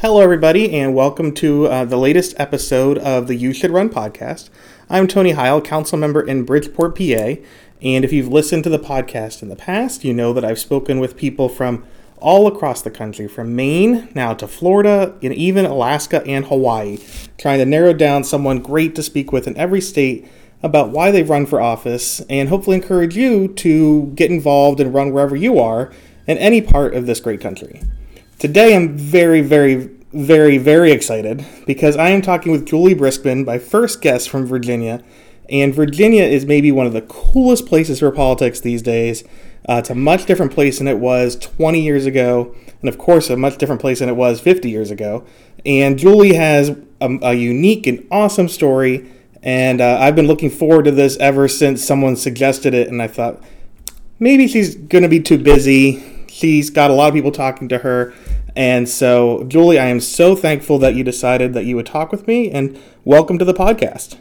Hello, everybody, and welcome to uh, the latest episode of the You Should Run podcast. I'm Tony Heil, council member in Bridgeport, PA. And if you've listened to the podcast in the past, you know that I've spoken with people from all across the country, from Maine now to Florida, and even Alaska and Hawaii, trying to narrow down someone great to speak with in every state about why they've run for office and hopefully encourage you to get involved and run wherever you are in any part of this great country. Today, I'm very, very, very, very excited because I am talking with Juli Briskman, my first guest from Virginia. And Virginia is maybe one of the coolest places for politics these days. Uh, it's a much different place than it was 20 years ago, and of course, a much different place than it was 50 years ago. And Julie has a, a unique and awesome story, and uh, I've been looking forward to this ever since someone suggested it. And I thought maybe she's going to be too busy. She's got a lot of people talking to her. And so, Juli, I am so thankful that you decided that you would talk with me, and welcome to the podcast.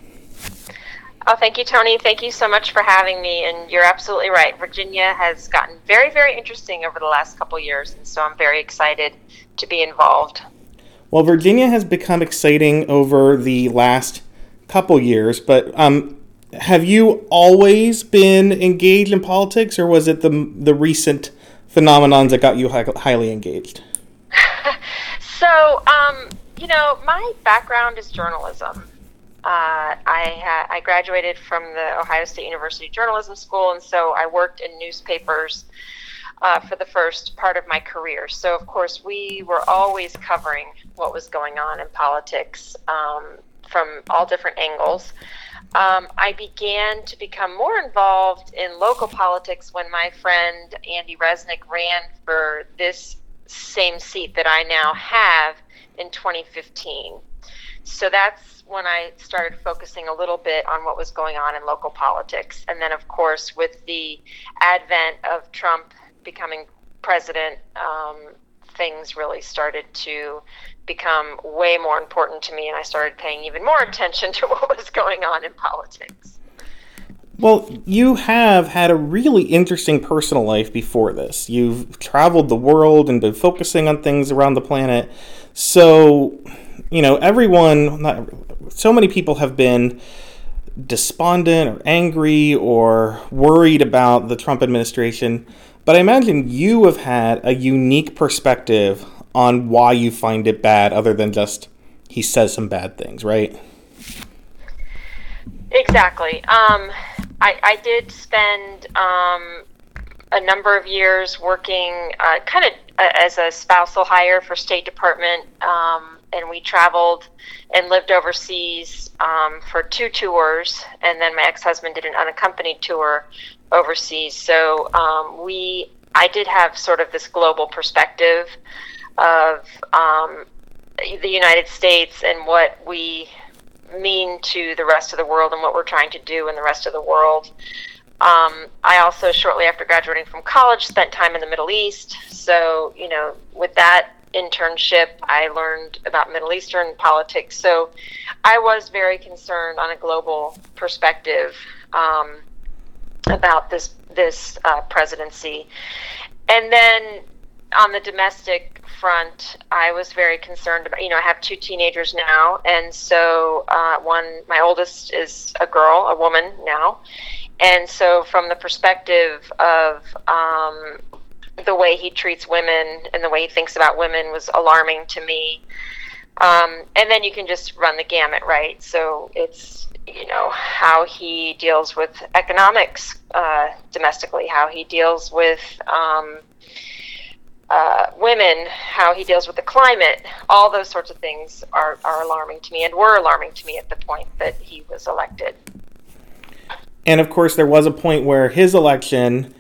Oh, thank you, Tony. Thank you so much for having me. And you're absolutely right. Virginia has gotten very, very interesting over the last couple years, and so I'm very excited to be involved. Well, Virginia has become exciting over the last couple years, but um, have you always been engaged in politics, or was it the the recent phenomenons that got you highly engaged? so, um, you know, my background is journalism. Uh, I ha- I graduated from the Ohio State University Journalism School, and so I worked in newspapers uh, for the first part of my career. So, of course, we were always covering what was going on in politics um, from all different angles. Um, I began to become more involved in local politics when my friend Andy Resnick ran for this same seat that I now have in 2015. So that's when I started focusing a little bit on what was going on in local politics. And then, of course, with the advent of Trump becoming president, um, things really started to become way more important to me, and I started paying even more attention to what was going on in politics. Well, you have had a really interesting personal life before this. You've traveled the world and been focusing on things around the planet. So, you know, everyone, not, so many people have been despondent or angry or worried about the Trump administration. But I imagine you have had a unique perspective on why you find it bad, other than just he says some bad things, right? Exactly. Um, I, I did spend um, a number of years working uh, kind of as a spousal hire for State Department, um, and we traveled and lived overseas um, for two tours, and then my ex-husband did an unaccompanied tour overseas. So um, we, I did have sort of this global perspective of um, the United States and what we mean to the rest of the world and what we're trying to do in the rest of the world. Um, I also, shortly after graduating from college, spent time in the Middle East. So, you know, with that internship, I learned about Middle Eastern politics. So, I was very concerned on a global perspective um, about this this uh, presidency. And then on the domestic front, I was very concerned about. You know, I have two teenagers now, and so uh, one, my oldest is a girl, a woman now, and so from the perspective of um, the way he treats women and the way he thinks about women was alarming to me. Um, and then you can just run the gamut, right? So it's you know how he deals with economics uh, domestically, how he deals with um, uh, women, how he deals with the climate, all those sorts of things are, are alarming to me and were alarming to me at the point that he was elected. And of course, there was a point where his election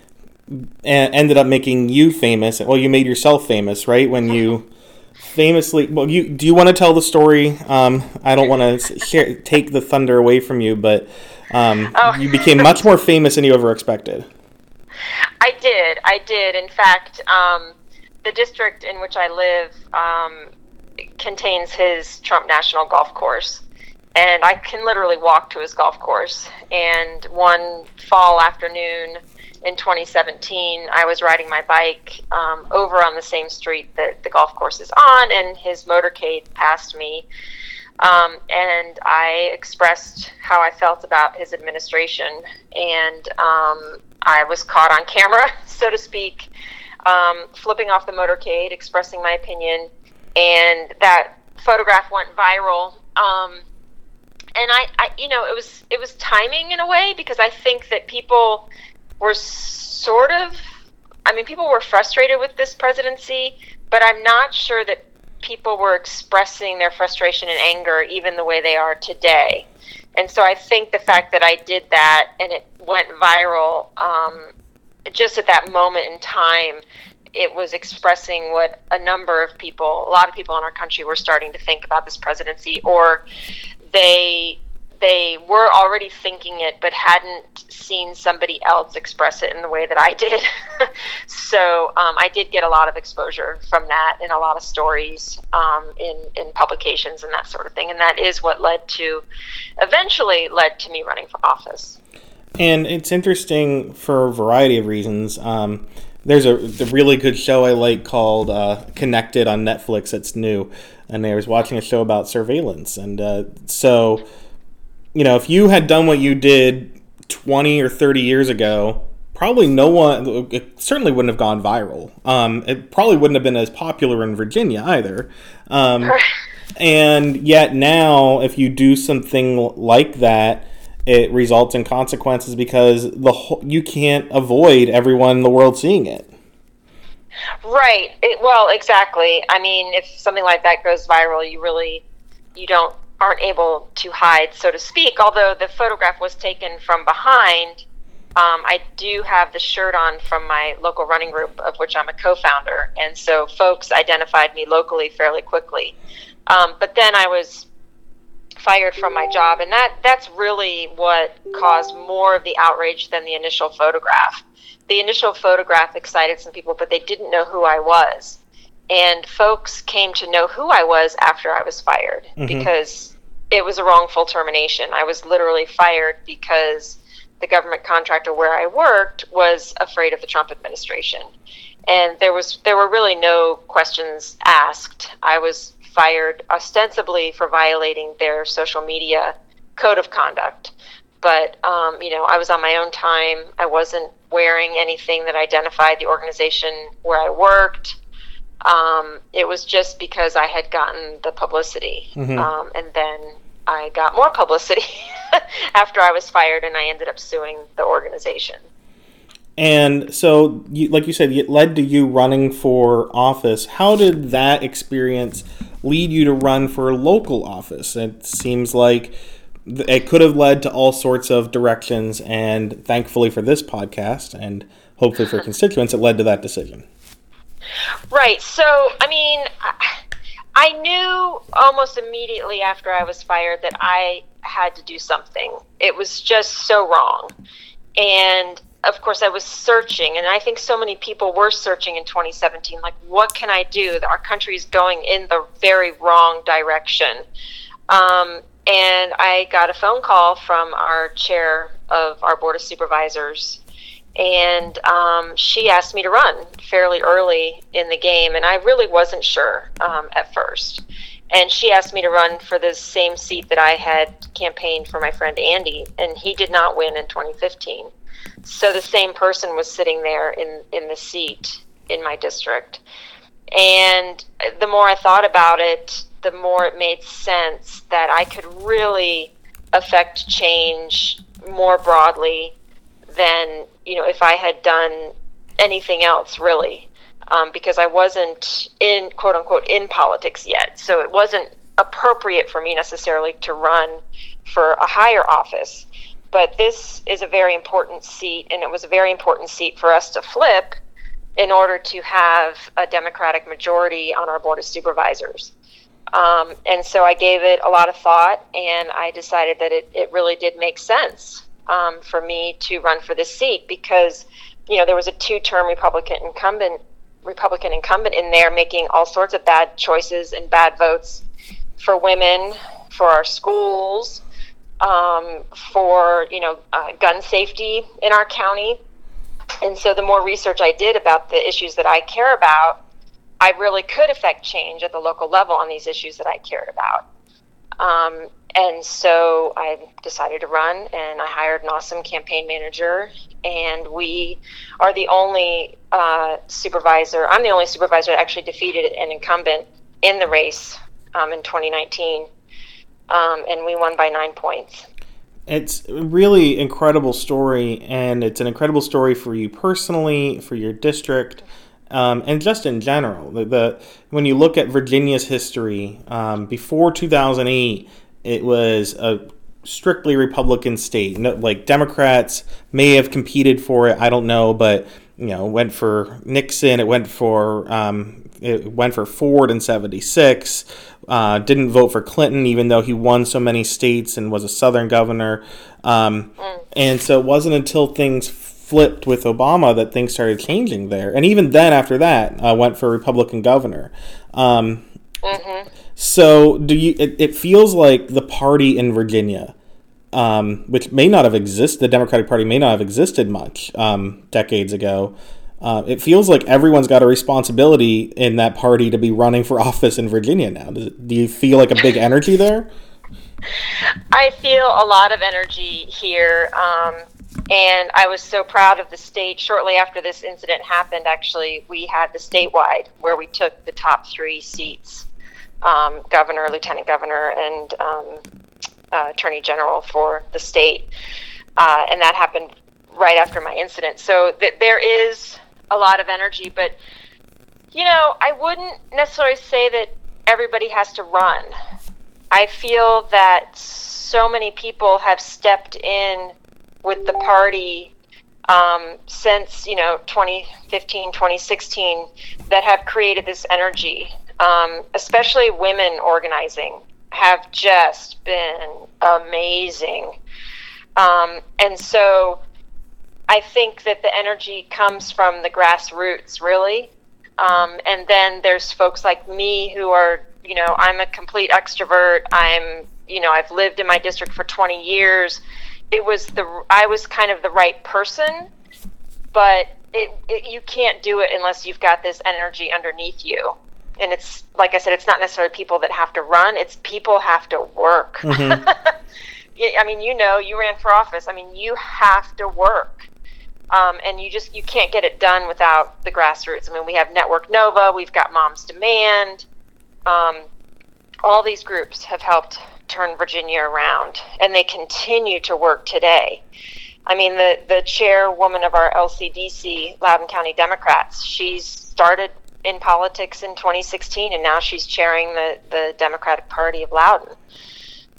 ended up making you famous. Well, you made yourself famous, right? When you famously, well, you do you want to tell the story? Um, I don't want to take the thunder away from you, but um, oh. you became much more famous than you ever expected. I did. I did. In fact, um, the district in which I live um, contains his Trump National Golf Course. And I can literally walk to his golf course. And one fall afternoon, in 2017, I was riding my bike um, over on the same street that the golf course is on, and his motorcade passed me. Um, and I expressed how I felt about his administration, and um, I was caught on camera, so to speak, um, flipping off the motorcade, expressing my opinion, and that photograph went viral. Um, and I, I, you know, it was it was timing in a way because I think that people were sort of, I mean, people were frustrated with this presidency, but I'm not sure that people were expressing their frustration and anger even the way they are today. And so I think the fact that I did that and it went viral um, just at that moment in time, it was expressing what a number of people, a lot of people in our country were starting to think about this presidency, or they they were already thinking it but hadn't seen somebody else express it in the way that I did. so um, I did get a lot of exposure from that in a lot of stories um, in, in publications and that sort of thing. And that is what led to, eventually led to me running for office. And it's interesting for a variety of reasons. Um, there's a, a, really good show I like called uh, Connected on Netflix. It's new, and I was watching a show about surveillance, and uh, so you know, if you had done what you did 20 or 30 years ago, probably no one, it certainly wouldn't have gone viral. Um, it probably wouldn't have been as popular in Virginia either. Um, and yet now, if you do something like that, it results in consequences because the whole, you can't avoid everyone in the world seeing it. Right. It, well, exactly. I mean, if something like that goes viral, you really you don't aren't able to hide, so to speak. Although the photograph was taken from behind, um, I do have the shirt on from my local running group, of which I'm a co-founder, and so folks identified me locally fairly quickly. Um, but then I was fired from my job, and that that's really what caused more of the outrage than the initial photograph. The initial photograph excited some people, but they didn't know who I was and folks came to know who I was after I was fired mm-hmm. because it was a wrongful termination. I was literally fired because the government contractor where I worked was afraid of the Trump administration. And there was there were really no questions asked. I was fired ostensibly for violating their social media code of conduct. But um, you know, I was on my own time. I wasn't wearing anything that identified the organization where I worked. Um, it was just because I had gotten the publicity, mm-hmm. um, and then I got more publicity after I was fired, and I ended up suing the organization. And so, you, like you said, it led to you running for office. How did that experience lead you to run for local office? It seems like it could have led to all sorts of directions, and thankfully for this podcast, and hopefully for constituents, it led to that decision. Right. So, I mean, I knew almost immediately after I was fired that I had to do something. It was just so wrong. And of course, I was searching, and I think so many people were searching in 2017 like, what can I do? Our country is going in the very wrong direction. Um, and I got a phone call from our chair of our board of supervisors and um, she asked me to run fairly early in the game, and I really wasn't sure um, at first. And she asked me to run for the same seat that I had campaigned for my friend Andy, and he did not win in 2015. So the same person was sitting there in, in the seat in my district. And the more I thought about it, the more it made sense that I could really affect change more broadly than you know if I had done anything else really, um, because I wasn't in quote unquote in politics yet, so it wasn't appropriate for me necessarily to run for a higher office. But this is a very important seat, and it was a very important seat for us to flip in order to have a Democratic majority on our Board of Supervisors. Um, and so I gave it a lot of thought, and I decided that it, it really did make sense um, for me to run for this seat because you know there was a two-term Republican incumbent Republican incumbent in there making all sorts of bad choices and bad votes for women, for our schools, um, for you know uh, gun safety in our county, And so the more research I did about the issues that I care about, I really could affect change at the local level on these issues that I cared about. Um, and so I decided to run, and I hired an awesome campaign manager. And we are the only uh, supervisor. I'm the only supervisor that actually defeated an incumbent in the race um, in 2019, um, and we won by nine points. It's a really incredible story, and it's an incredible story for you personally, for your district, um, and just in general. The, the, when you look at Virginia's history um, before 2008, it was a strictly Republican state. No, like Democrats may have competed for it, I don't know, but you know, went for Nixon. It went for um, it went for Ford in '76. Uh, didn't vote for Clinton, even though he won so many states and was a Southern governor. Um, mm. And so it wasn't until things flipped with Obama that things started changing there. And even then, after that, uh, went for Republican governor. Um, mm-hmm. So do you? It, it, feels like the party in Virginia, um, which may not have existed, the Democratic Party may not have existed much um, decades ago. Uh, it feels like everyone's got a responsibility in that party to be running for office in Virginia now. Do you feel like a big energy there? I feel a lot of energy here. Um, and I was so proud of the state. Shortly after this incident happened, actually, we had the statewide where we took the top three seats um, governor, lieutenant governor, and um, uh, attorney general for the state. Uh, and that happened right after my incident. So th- there is a lot of energy, but you know, I wouldn't necessarily say that everybody has to run. I feel that so many people have stepped in with the party um, since you know 2015 2016 that have created this energy um, especially women organizing have just been amazing um, and so i think that the energy comes from the grassroots really um, and then there's folks like me who are you know i'm a complete extrovert i'm you know i've lived in my district for 20 years it was the I was kind of the right person, but it, it, you can't do it unless you've got this energy underneath you. And it's like I said, it's not necessarily people that have to run; it's people have to work. Mm-hmm. I mean, you know, you ran for office. I mean, you have to work. Um, and you just you can't get it done without the grassroots. I mean, we have Network Nova, we've got Moms Demand. Um, all these groups have helped turn Virginia around, and they continue to work today. I mean, the, the chairwoman of our LCDC, Loudoun County Democrats, she's started in politics in 2016, and now she's chairing the, the Democratic Party of Loudoun.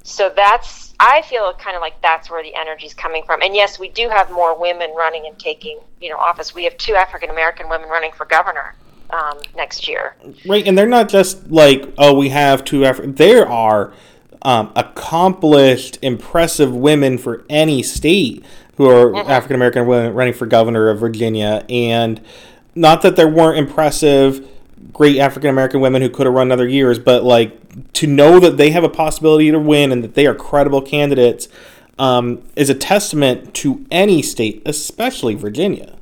So that's, I feel kind of like that's where the energy is coming from. And yes, we do have more women running and taking, you know, office. We have two African American women running for governor um, next year. Right, and they're not just like, oh, we have two African. There are um, accomplished, impressive women for any state who are mm-hmm. African American women running for governor of Virginia. And not that there weren't impressive, great African American women who could have run other years, but like to know that they have a possibility to win and that they are credible candidates um, is a testament to any state, especially Virginia.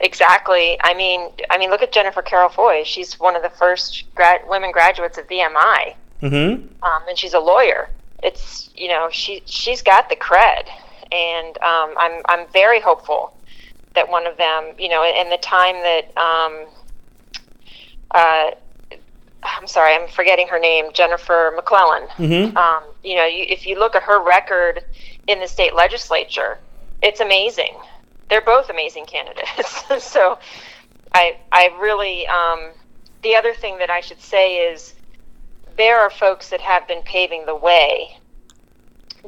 Exactly. I mean, I mean, look at Jennifer Carroll Foy. She's one of the first grad- women graduates of VMI. Mm-hmm. Um, and she's a lawyer. It's you know she she's got the cred, and um, I'm I'm very hopeful that one of them you know in the time that um, uh, I'm sorry I'm forgetting her name Jennifer McClellan. Mm-hmm. Um, you know you, if you look at her record in the state legislature, it's amazing. They're both amazing candidates. so I I really um, the other thing that I should say is there are folks that have been paving the way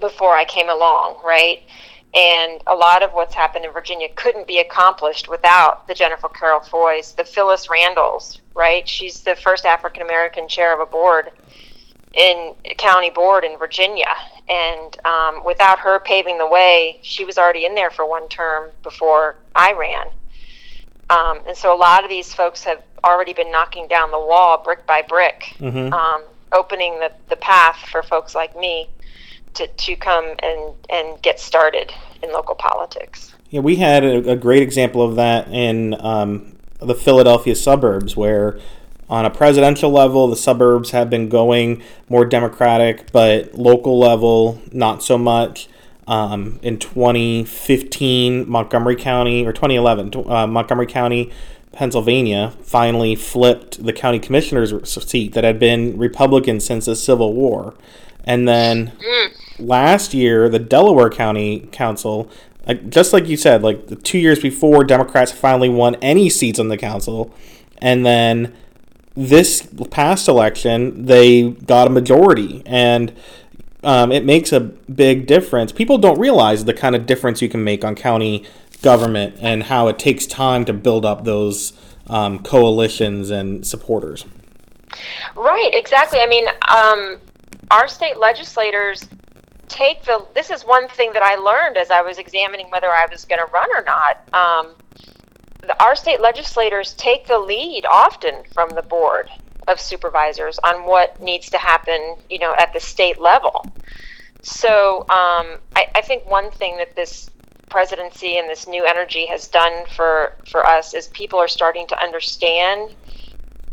before I came along, right? And a lot of what's happened in Virginia couldn't be accomplished without the Jennifer Carroll Foys, the Phyllis Randalls, right? She's the first African American chair of a board in county board in Virginia. And um, without her paving the way, she was already in there for one term before I ran. Um, and so a lot of these folks have already been knocking down the wall brick by brick mm-hmm. um, opening the, the path for folks like me to, to come and, and get started in local politics. Yeah, we had a, a great example of that in um, the Philadelphia suburbs, where on a presidential level, the suburbs have been going more Democratic, but local level, not so much. Um, in 2015, Montgomery County, or 2011, uh, Montgomery County, Pennsylvania, finally flipped the county commissioner's seat that had been Republican since the Civil War. And then last year, the Delaware County Council, like, just like you said, like the two years before, Democrats finally won any seats on the council. And then this past election, they got a majority. And um, it makes a big difference. People don't realize the kind of difference you can make on county government and how it takes time to build up those um, coalitions and supporters. Right, exactly. I mean, um, our state legislators take the. This is one thing that I learned as I was examining whether I was going to run or not. Um, the, our state legislators take the lead often from the board of supervisors on what needs to happen, you know, at the state level. So um, I, I think one thing that this presidency and this new energy has done for for us is people are starting to understand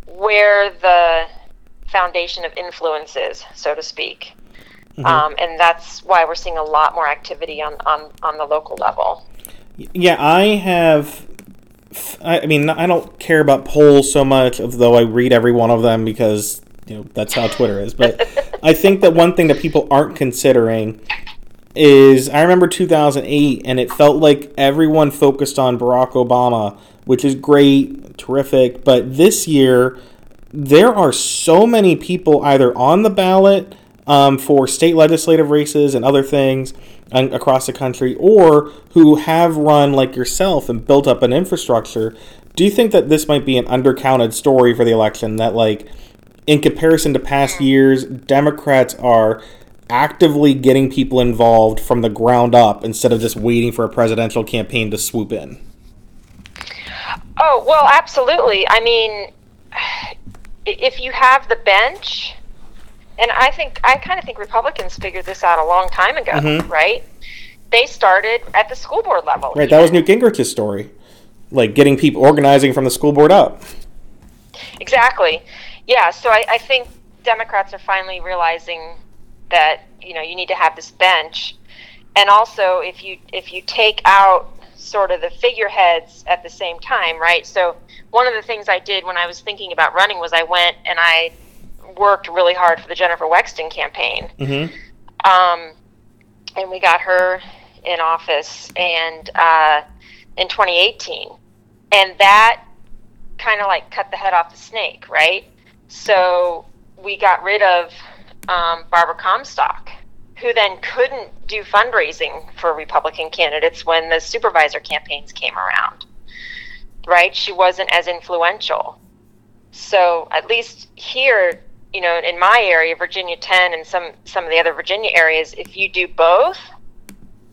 where the foundation of influence is, so to speak. Mm-hmm. Um, and that's why we're seeing a lot more activity on, on, on the local level. Yeah, I have I mean, I don't care about polls so much, though I read every one of them because you know that's how Twitter is. But I think that one thing that people aren't considering is I remember 2008, and it felt like everyone focused on Barack Obama, which is great, terrific. But this year, there are so many people either on the ballot um, for state legislative races and other things across the country or who have run like yourself and built up an infrastructure. Do you think that this might be an undercounted story for the election? That like in comparison to past years democrats are actively getting people involved from the ground up instead of just waiting for a presidential campaign to swoop in oh well absolutely i mean if you have the bench and I think I kind of think Republicans figured this out a long time ago, mm-hmm. right? They started at the school board level. Right, even. that was Newt Gingrich's story, like getting people organizing from the school board up. Exactly, yeah. So I, I think Democrats are finally realizing that you know you need to have this bench, and also if you if you take out sort of the figureheads at the same time, right? So one of the things I did when I was thinking about running was I went and I worked really hard for the Jennifer Wexton campaign. Mm-hmm. Um, and we got her in office and uh, in 2018. And that kind of like cut the head off the snake, right? So we got rid of um, Barbara Comstock, who then couldn't do fundraising for Republican candidates when the supervisor campaigns came around, right? She wasn't as influential. So at least here, you know, in my area, Virginia 10 and some some of the other Virginia areas, if you do both,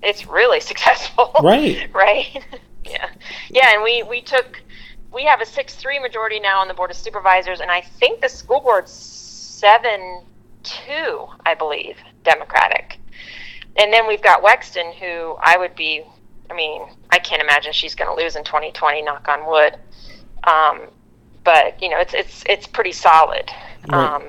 it's really successful. Right. right? yeah. Yeah, and we we took we have a 6-3 majority now on the board of supervisors and I think the school board's 7-2, I believe, Democratic. And then we've got Wexton who I would be I mean, I can't imagine she's going to lose in 2020, knock on wood. Um, but you know, it's it's it's pretty solid right. Um,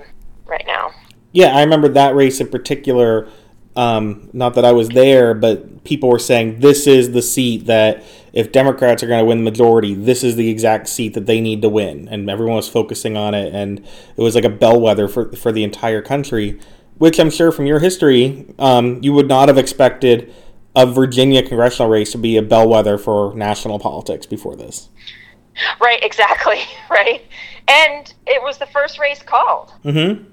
right now. Yeah, I remember that race in particular. Um, not that I was there, but people were saying this is the seat that if Democrats are going to win the majority, this is the exact seat that they need to win, and everyone was focusing on it, and it was like a bellwether for for the entire country. Which I'm sure from your history, um, you would not have expected a Virginia congressional race to be a bellwether for national politics before this. Right, exactly. Right. And it was the first race called. Mm-hmm.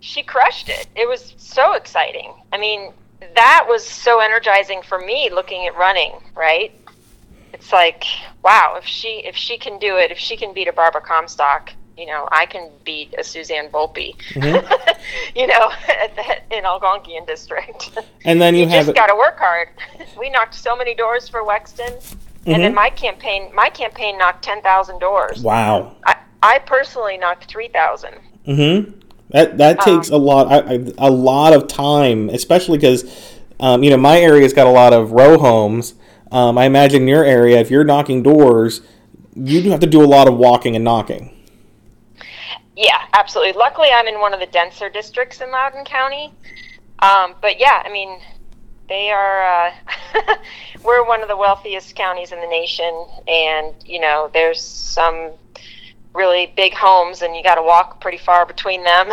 She crushed it. It was so exciting. I mean, that was so energizing for me looking at running, right? It's like, wow, if she if she can do it, if she can beat a Barbara Comstock, you know, I can beat a Suzanne Volpe, mm-hmm. you know, the, in Algonkian district. And then you, you have just got to work hard. We knocked so many doors for Wexton. Mm-hmm. And then my campaign, my campaign knocked ten thousand doors. Wow! I, I personally knocked three thousand. Mm-hmm. That that um, takes a lot, a, a lot of time, especially because, um, you know, my area's got a lot of row homes, Um, I imagine in your area, if you're knocking doors, you have to do a lot of walking and knocking. Yeah, absolutely. Luckily, I'm in one of the denser districts in Loudoun County. Um, but yeah, I mean, they are. Uh, we're one of the wealthiest counties in the nation, and you know, there's some really big homes, and you got to walk pretty far between them.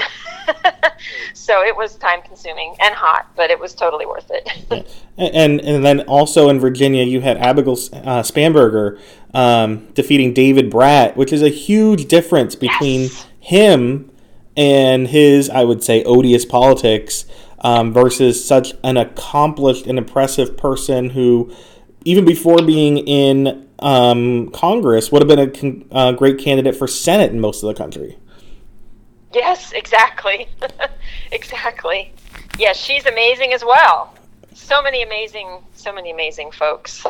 so it was time consuming and hot, but it was totally worth it. and and then also in Virginia, you had Abigail uh, Spanberger um, defeating David Brat, which is a huge difference between yes. him and his, I would say, odious politics um, versus such an accomplished and impressive person who, even before being in um, Congress, would have been a con- uh, great candidate for Senate in most of the country. Yes, exactly. exactly. Yes, she's amazing as well. So many amazing, so many amazing folks.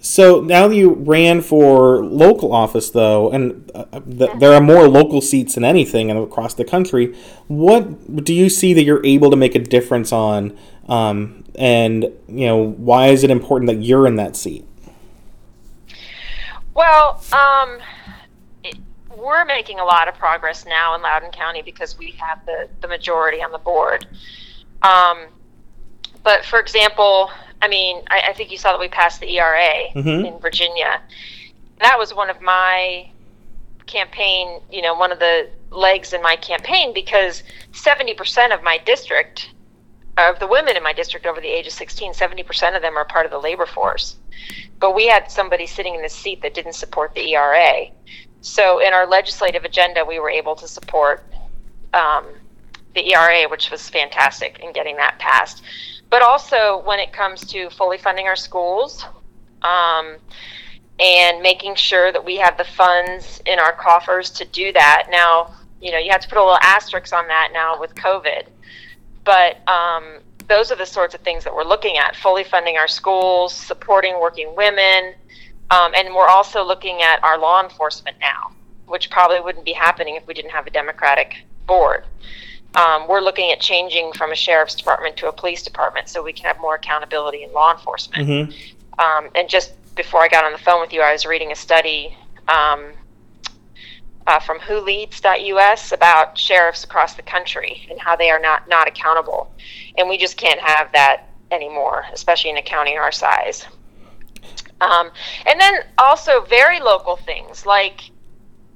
So now that you ran for local office, though, and uh, the, there are more local seats than anything across the country, what do you see that you're able to make a difference on? Um, and you know, why is it important that you're in that seat? Well, um, it, we're making a lot of progress now in Loudoun County because we have the, the majority on the board. Um, but for example, I mean, I, I, think you saw that we passed the ERA mm-hmm. in Virginia. That was one of my campaign, you know, one of the legs in my campaign because 70% of my district, of the women in my district over the age of 16, 70% of them are part of the labor force. But we had somebody sitting in the seat that didn't support the ERA. So in our legislative agenda, we were able to support um, the ERA, which was fantastic in getting that passed but also when it comes to fully funding our schools um, and making sure that we have the funds in our coffers to do that. Now, you know, you have to put a little asterisk on that now with COVID, but um, those are the sorts of things that we're looking at fully funding our schools, supporting working women, um, and we're also looking at our law enforcement now, which probably wouldn't be happening if we didn't have a Democratic board um, we're looking at changing from a sheriff's department to a police department so we can have more accountability in law enforcement. Mm-hmm. Um, and just before I got on the phone with you, I was reading a study um, uh, from WhoLeads.us about sheriffs across the country and how they are not not accountable, and we just can't have that anymore, especially in a county our size. Um, and then also very local things like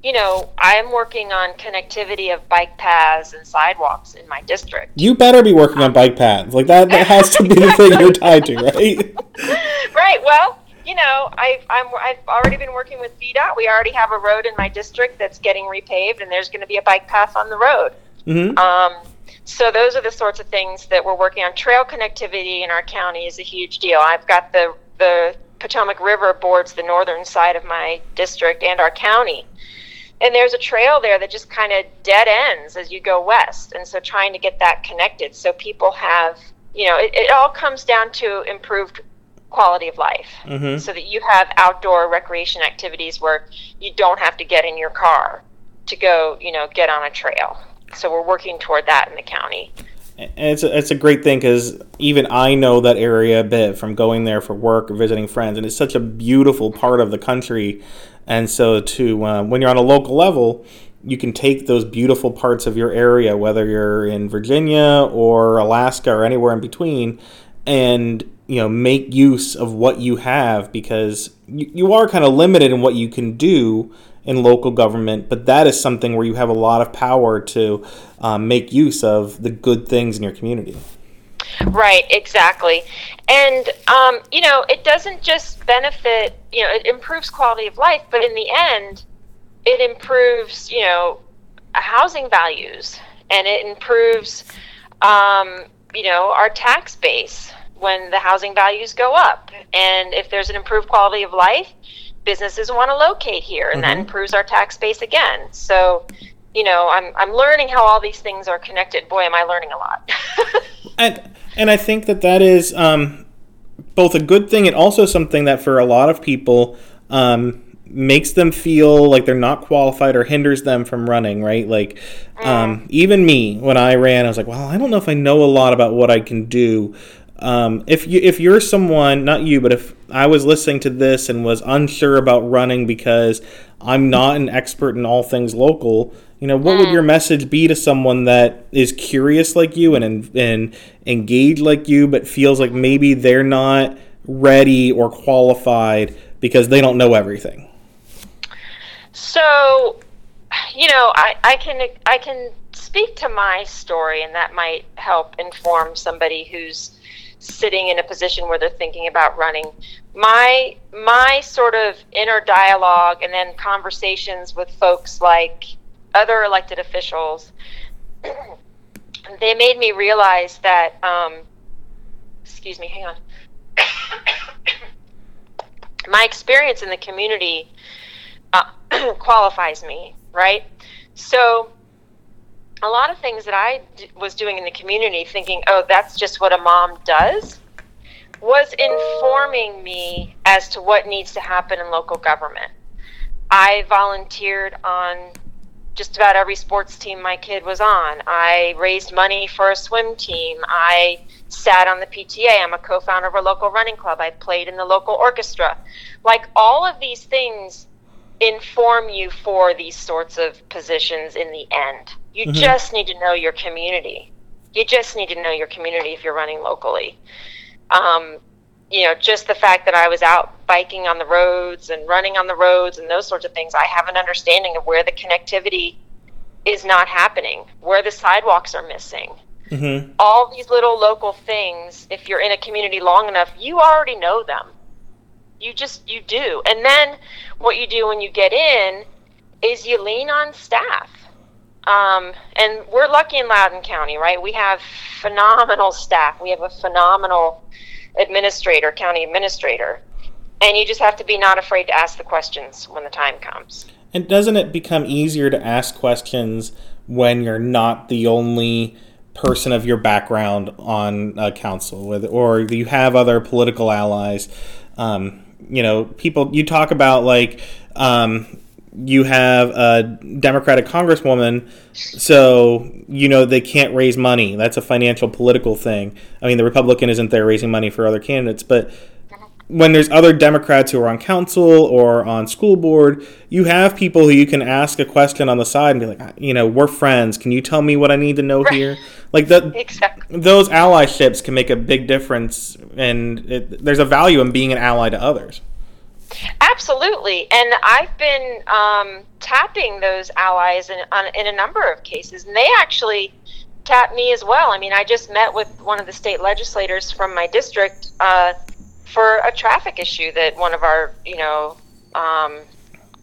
you know, I'm working on connectivity of bike paths and sidewalks in my district. You better be working on bike paths. Like that, that has to be the thing you're tied to, right? right. Well, you know, I've, I'm, I've already been working with VDOT. We already have a road in my district that's getting repaved, and there's going to be a bike path on the road. Mm-hmm. Um, so those are the sorts of things that we're working on. Trail connectivity in our county is a huge deal. I've got the the Potomac River boards the northern side of my district and our county and there's a trail there that just kind of dead ends as you go west and so trying to get that connected so people have you know it, it all comes down to improved quality of life. Mm-hmm. so that you have outdoor recreation activities where you don't have to get in your car to go you know get on a trail. So we're working toward that in the county. And it's a, it's a great thing because even I know that area a bit from going there for work or visiting friends, and it's such a beautiful part of the country. And so, to uh, when you're on a local level, you can take those beautiful parts of your area, whether you're in Virginia or Alaska or anywhere in between, and you know make use of what you have because you, you are kind of limited in what you can do in local government, but that is something where you have a lot of power to um, make use of the good things in your community. Right, exactly. And, um, you know, it doesn't just benefit, you know, it improves quality of life, but in the end, it improves, you know, housing values and it improves, um, you know, our tax base when the housing values go up. And if there's an improved quality of life, businesses want to locate here and mm-hmm. that improves our tax base again. So, you know, I'm, I'm learning how all these things are connected. Boy, am I learning a lot. and and I think that that is um, both a good thing and also something that for a lot of people um, makes them feel like they're not qualified or hinders them from running. Right? Like um, mm. even me when I ran, I was like, well, I don't know if I know a lot about what I can do. Um, if you if you're someone, not you, but if I was listening to this and was unsure about running because I'm not an expert in all things local, you know, what would your message be to someone that is curious like you and and engaged like you, but feels like maybe they're not ready or qualified because they don't know everything? So, you know, I, I can I can speak to my story, and that might help inform somebody who's sitting in a position where they're thinking about running. My my sort of inner dialogue, and then conversations with folks like other elected officials. they made me realize that. Um, excuse me, hang on. my experience in the community uh, qualifies me, right? So, a lot of things that I d- was doing in the community, thinking, oh, that's just what a mom does, was informing me as to what needs to happen in local government. I volunteered on just about every sports team my kid was on. I raised money for a swim team. I sat on the PTA. I'm a co founder of a local running club. I played in the local orchestra. Like all of these things inform you for these sorts of positions in the end. You mm-hmm. just need to know your community. You just need to know your community if you're running locally. Um, you know, just the fact that I was out biking on the roads and running on the roads and those sorts of things, I have an understanding of where the connectivity is not happening, where the sidewalks are missing. Mm-hmm. All these little local things, if you're in a community long enough, you already know them. You just, you do. And then what you do when you get in is you lean on staff. Um, and we're lucky in Loudoun County, right? We have phenomenal staff. We have a phenomenal administrator, county administrator. And you just have to be not afraid to ask the questions when the time comes. And doesn't it become easier to ask questions when you're not the only person of your background on a council, with, or you have other political allies? Um, you know, people you talk about like um, you have a Democratic Congresswoman, so you know they can't raise money. That's a financial political thing. I mean, the Republican isn't there raising money for other candidates, but when there's other Democrats who are on council or on school board, you have people who you can ask a question on the side and be like, you know, we're friends. Can you tell me what I need to know right. here? Like that, exactly. those allyships can make a big difference, and it, there's a value in being an ally to others. Absolutely, and I've been um, tapping those allies in, on, in a number of cases, and they actually tap me as well. I mean, I just met with one of the state legislators from my district uh, for a traffic issue that one of our, you know, um,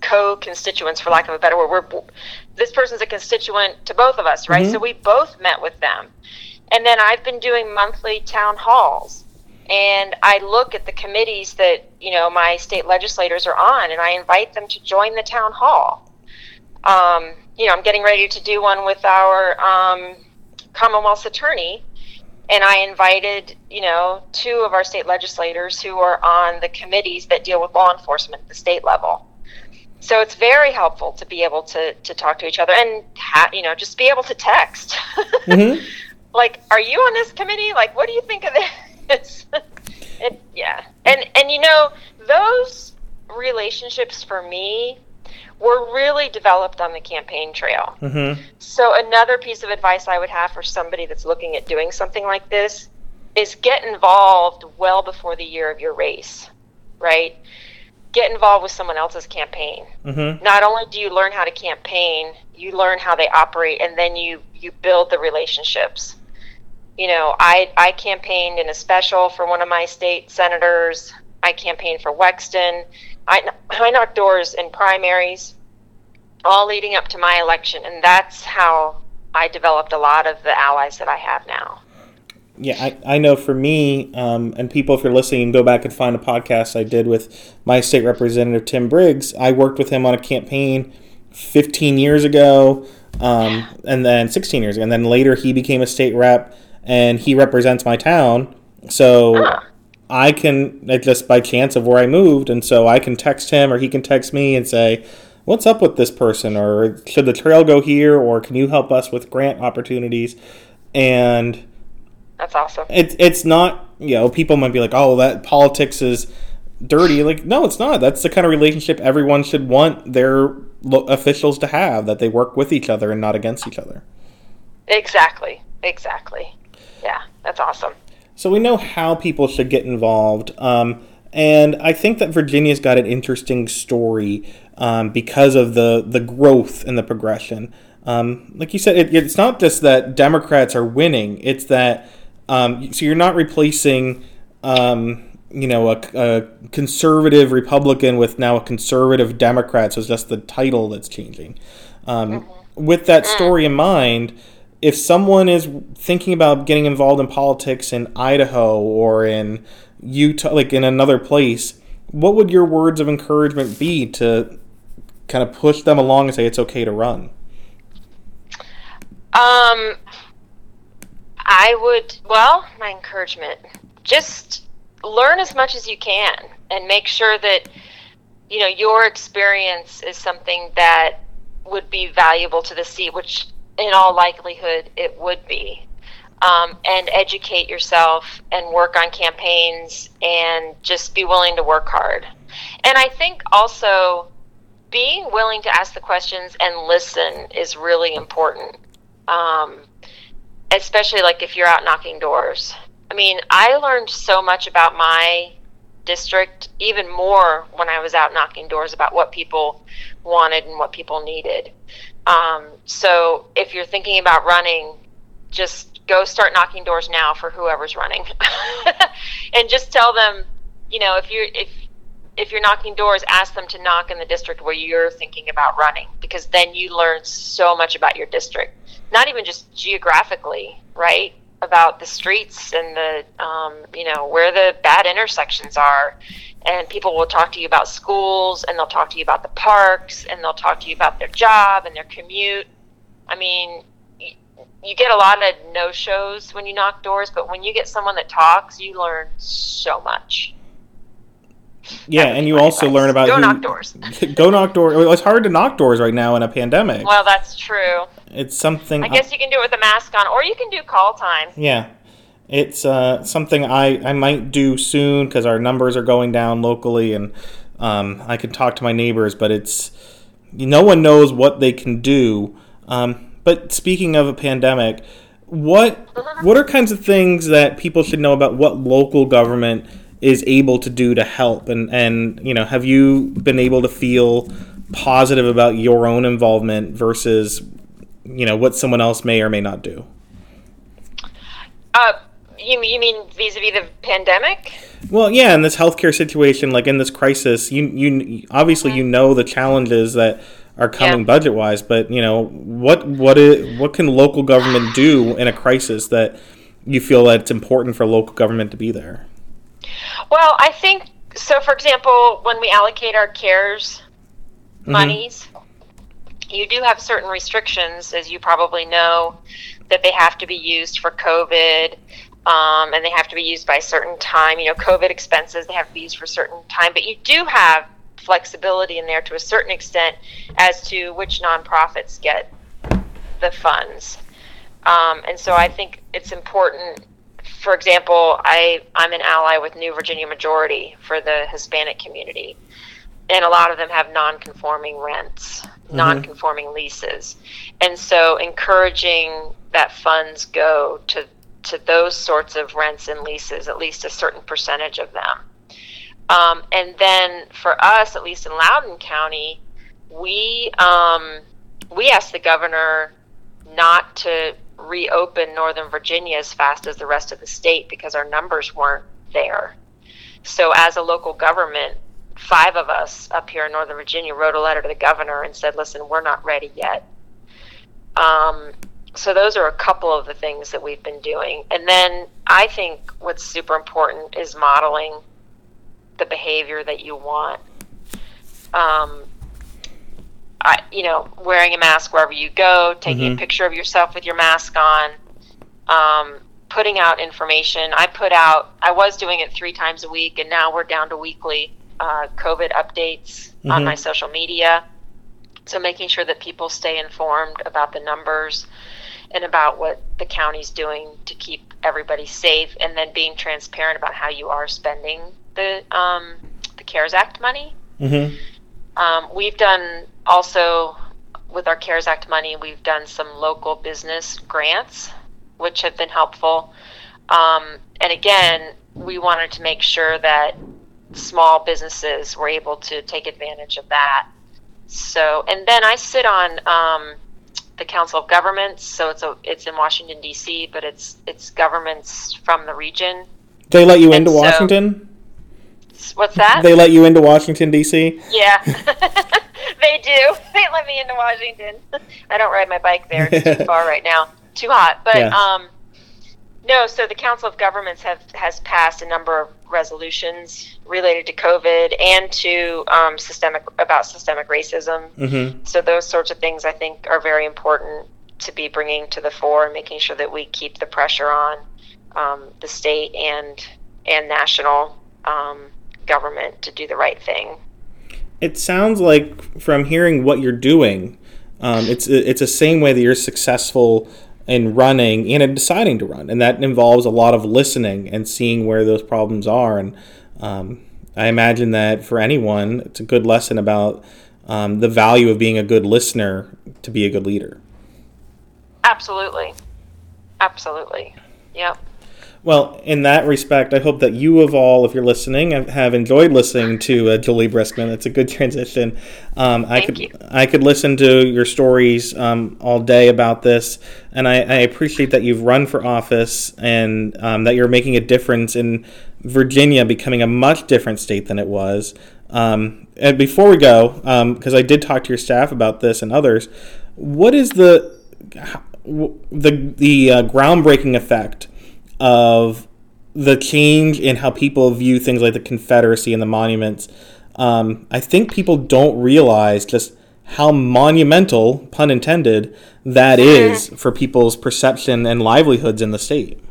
co-constituents, for lack of a better word, we're, this person's a constituent to both of us, right? Mm-hmm. So we both met with them, and then I've been doing monthly town halls and I look at the committees that you know my state legislators are on, and I invite them to join the town hall. Um, you know, I'm getting ready to do one with our um, Commonwealth's attorney, and I invited you know two of our state legislators who are on the committees that deal with law enforcement at the state level. So it's very helpful to be able to to talk to each other and ha- you know just be able to text. Mm-hmm. like, are you on this committee? Like, what do you think of this? it, yeah, and and you know those relationships for me were really developed on the campaign trail. Mm-hmm. So another piece of advice I would have for somebody that's looking at doing something like this is get involved well before the year of your race, right? Get involved with someone else's campaign. Mm-hmm. Not only do you learn how to campaign, you learn how they operate, and then you you build the relationships you know, I, I campaigned in a special for one of my state senators. I campaigned for Wexton. I, I knocked doors in primaries, all leading up to my election. And that's how I developed a lot of the allies that I have now. Yeah, I, I know for me, um, and people, if you're listening, go back and find a podcast I did with my state representative, Tim Briggs. I worked with him on a campaign 15 years ago, um, and then 16 years ago. And then later he became a state rep and he represents my town. So I can just by chance of where I moved, and so I can text him or he can text me and say, "What's up with this person?" or "Should the trail go here?" or "Can you help us with grant opportunities?" And That's awesome. It's it's not you know people might be like oh that politics is dirty like no it's not that's the kind of relationship everyone should want their lo- officials to have that they work with each other and not against each other. Exactly. Exactly. Yeah, that's awesome. So we know how people should get involved. Um, and I think that Virginia's got an interesting story um, because of the, the growth and the progression. Um, like you said, it, it's not just that Democrats are winning; it's that um, so you're not replacing, um, you know, a, a, conservative Republican with now a conservative Democrat. So it's just the title that's changing. Um, mm-hmm. With that story in mind, if someone is thinking about getting involved in politics in Idaho or in Utah, like in another place, what would your words of encouragement be to kind of push them along and say it's okay to run? Um, I would, well, my encouragement, just learn as much as you can and make sure that, you know, your experience is something that would be valuable to the seat, which in all likelihood it would be. Um, and educate yourself and work on campaigns and just be willing to work hard. And I think also being willing to ask the questions and listen is really important. Um, especially like if you're out knocking doors. I mean, I learned so much about my district, even more when I was out knocking doors about what people wanted and what people needed. Um, so if you're thinking about running, just go start knocking doors now for whoever's running, and just tell them, you know, if you're if if you're knocking doors, ask them to knock in the district where you're thinking about running, because then you learn so much about your district, not even just geographically, right? About the streets and the, um, you know, where the bad intersections are, and people will talk to you about schools and they'll talk to you about the parks and they'll talk to you about their job and their commute. I mean, you, you get a lot of no shows when you knock doors, but when you get someone that talks, you learn so much. Yeah, and you also advice. learn about go who, knock doors. go knock doors. It's hard to knock doors right now in a pandemic. Well, that's true. It's something. I guess you can do it with a mask on, or you can do call time. Yeah, it's uh, something I, I might do soon because our numbers are going down locally and um, I can talk to my neighbors, but it's no one knows what they can do. Um, but speaking of a pandemic, what what are kinds of things that people should know about what local government is able to do to help and and you know have you been able to feel positive about your own involvement versus you know what someone else may or may not do uh, you, you mean vis-a-vis the pandemic? Well, yeah, in this healthcare situation, like in this crisis, you you obviously mm-hmm. you know the challenges that are coming yeah. budget wise, but you know what what is, what can local government do in a crisis that you feel that it's important for local government to be there? Well, I think so. For example, when we allocate our CARES mm-hmm. monies, you do have certain restrictions, as you probably know, that they have to be used for COVID um, and they have to be used by a certain time. You know, COVID expenses they have to be used for a certain time, but you do have flexibility in there to a certain extent as to which nonprofits get the funds. Um, and so I think it's important. For example, I I'm an ally with New Virginia Majority for the Hispanic community, and a lot of them have non-conforming rents, mm-hmm. non-conforming leases, and so encouraging that funds go to to those sorts of rents and leases, at least a certain percentage of them. Um, and then for us, at least in Loudoun County, we um, we asked the governor not to reopen Northern Virginia as fast as the rest of the state because our numbers weren't there. So as a local government, five of us up here in Northern Virginia wrote a letter to the governor and said, "Listen, we're not ready yet." Um, so those are a couple of the things that we've been doing. And then I think what's super important is modeling the behavior that you want. Um, I, you know, wearing a mask wherever you go, taking mm-hmm. a picture of yourself with your mask on, um, putting out information. I put out, I was doing it three times a week, and now we're down to weekly uh, COVID updates mm-hmm. on my social media. So making sure that people stay informed about the numbers and about what the county's doing to keep everybody safe, and then being transparent about how you are spending the um, the CARES Act money. Mm-hmm. Um, we've done also with our CARES Act money, we've done some local business grants, which have been helpful. Um, and again, we wanted to make sure that small businesses were able to take advantage of that. So, and then I sit on um, the Council of Governments, so it's a it's in Washington D.C., but it's it's governments from the region. They let you And into so- Washington. What's that? They let you into Washington D.C. Yeah, they do. They let me into Washington. I don't ride my bike there. It's too far right now. Too hot. But Yeah. um, no. So the Council of Governments have has passed a number of resolutions related to COVID and to um, systemic about systemic racism. Mm-hmm. So those sorts of things I think are very important to be bringing to the fore and making sure that we keep the pressure on um, the state and and national um, government to do the right thing. It sounds like from hearing what you're doing, um, it's it's the same way that you're successful in running and in deciding to run, and that involves a lot of listening and seeing where those problems are. And um, I imagine that for anyone, it's a good lesson about um, the value of being a good listener to be a good leader. Absolutely. Absolutely. Yep. Well, in that respect, I hope that you of all, if you're listening, have- enjoyed listening to uh, Juli Briskman. It's a good transition. Um, I Thank could you. I could listen to your stories um, all day about this, and I, I appreciate that you've run for office and um, that you're making a difference in Virginia becoming a much different state than it was. Um, and before we go, because I did talk to your staff about this and others, what is the the the uh, groundbreaking effect of the change in how people view things like the Confederacy and the monuments. Um, I think people don't realize just how monumental, pun intended, that is for people's perception and livelihoods in the state.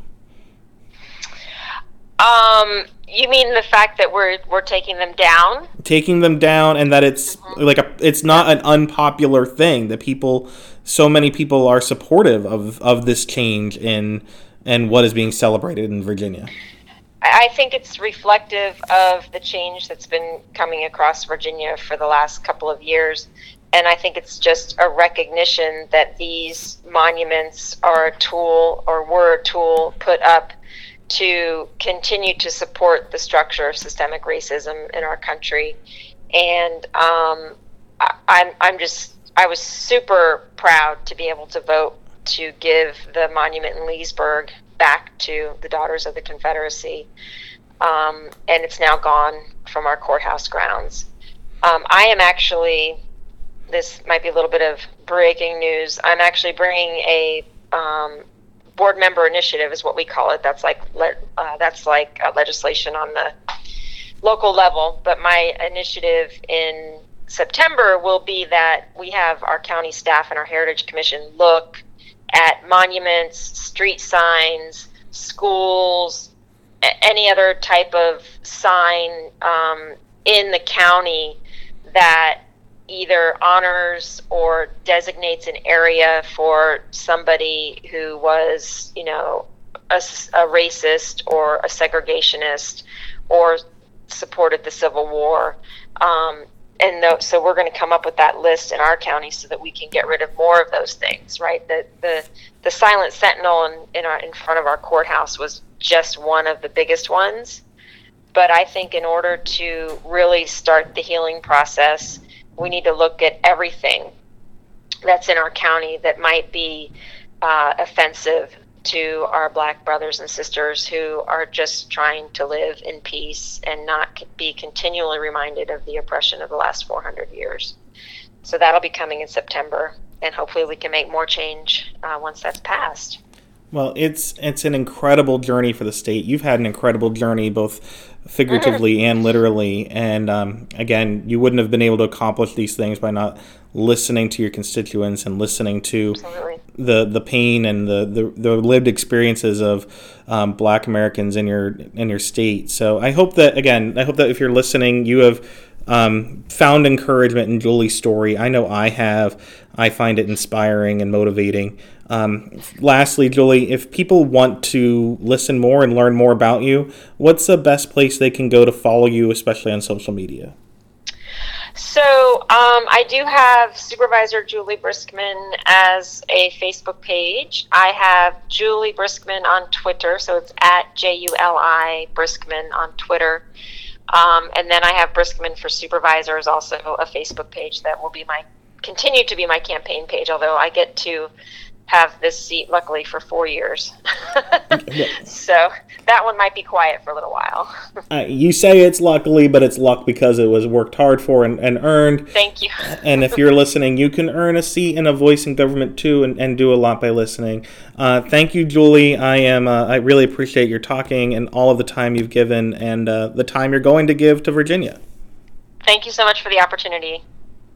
Um, you mean the fact that we're we're taking them down? Taking them down, and that it's like a, it's not an unpopular thing that people, so many people are supportive of of this change in and what is being celebrated in Virginia. I think it's reflective of the change that's been coming across Virginia for the last couple of years. And I think it's just a recognition that these monuments are a tool or were a tool put up to continue to support the structure of systemic racism in our country. And um, I, I'm, I'm just, I was super proud to be able to vote to give the monument in Leesburg back to the Daughters of the Confederacy. Um, and it's now gone from our courthouse grounds. Um, I am actually, this might be a little bit of breaking news. I'm actually bringing a um, board member initiative, is what we call it. That's like le- uh, that's like uh, legislation on the local level. But my initiative in September will be that we have our county staff and our Heritage Commission look at monuments, street signs, schools, any other type of sign um, in the county that either honors or designates an area for somebody who was, you know, a, a racist or a segregationist or supported the Civil War. Um, and tho- so we're going to come up with that list in our county so that we can get rid of more of those things, right? The the the silent sentinel in in, our, in front of our courthouse was just one of the biggest ones. But I think in order to really start the healing process, we need to look at everything that's in our county that might be uh, offensive to our black brothers and sisters who are just trying to live in peace and not be continually reminded of the oppression of the last 400 years. So that'll be coming in September, and hopefully we can make more change uh, once that's passed. Well, it's it's an incredible journey for the state. You've had an incredible journey, both figuratively and literally. And um, again, you wouldn't have been able to accomplish these things by not listening to your constituents and listening to Absolutely. The the pain and the the, the lived experiences of um, Black Americans in your in your state. So I hope that again, I hope that if you're listening, you have um, found encouragement in Juli's story. I know I have. I find it inspiring and motivating. Um, lastly, Juli, if people want to listen more and learn more about you, what's the best place they can go to follow you, especially on social media? So um, I do have Supervisor Juli Briskman as a Facebook page. I have Juli Briskman on Twitter, so it's at J U L I Briskman on Twitter. Um, and then I have Briskman for Supervisors, also a Facebook page that will be my continue to be my campaign page. Although I get to have this seat luckily for four years. so that one might be quiet for a little while. uh, you say it's luckily, but it's luck because it was worked hard for and, and earned. Thank you. and if you're listening, you can earn a seat and a voice in government too, and, and do a lot by listening. Uh, thank you, Juli. I am. Uh, I really appreciate your talking and all of the time you've given and uh, the time you're going to give to Virginia. Thank you so much for the opportunity.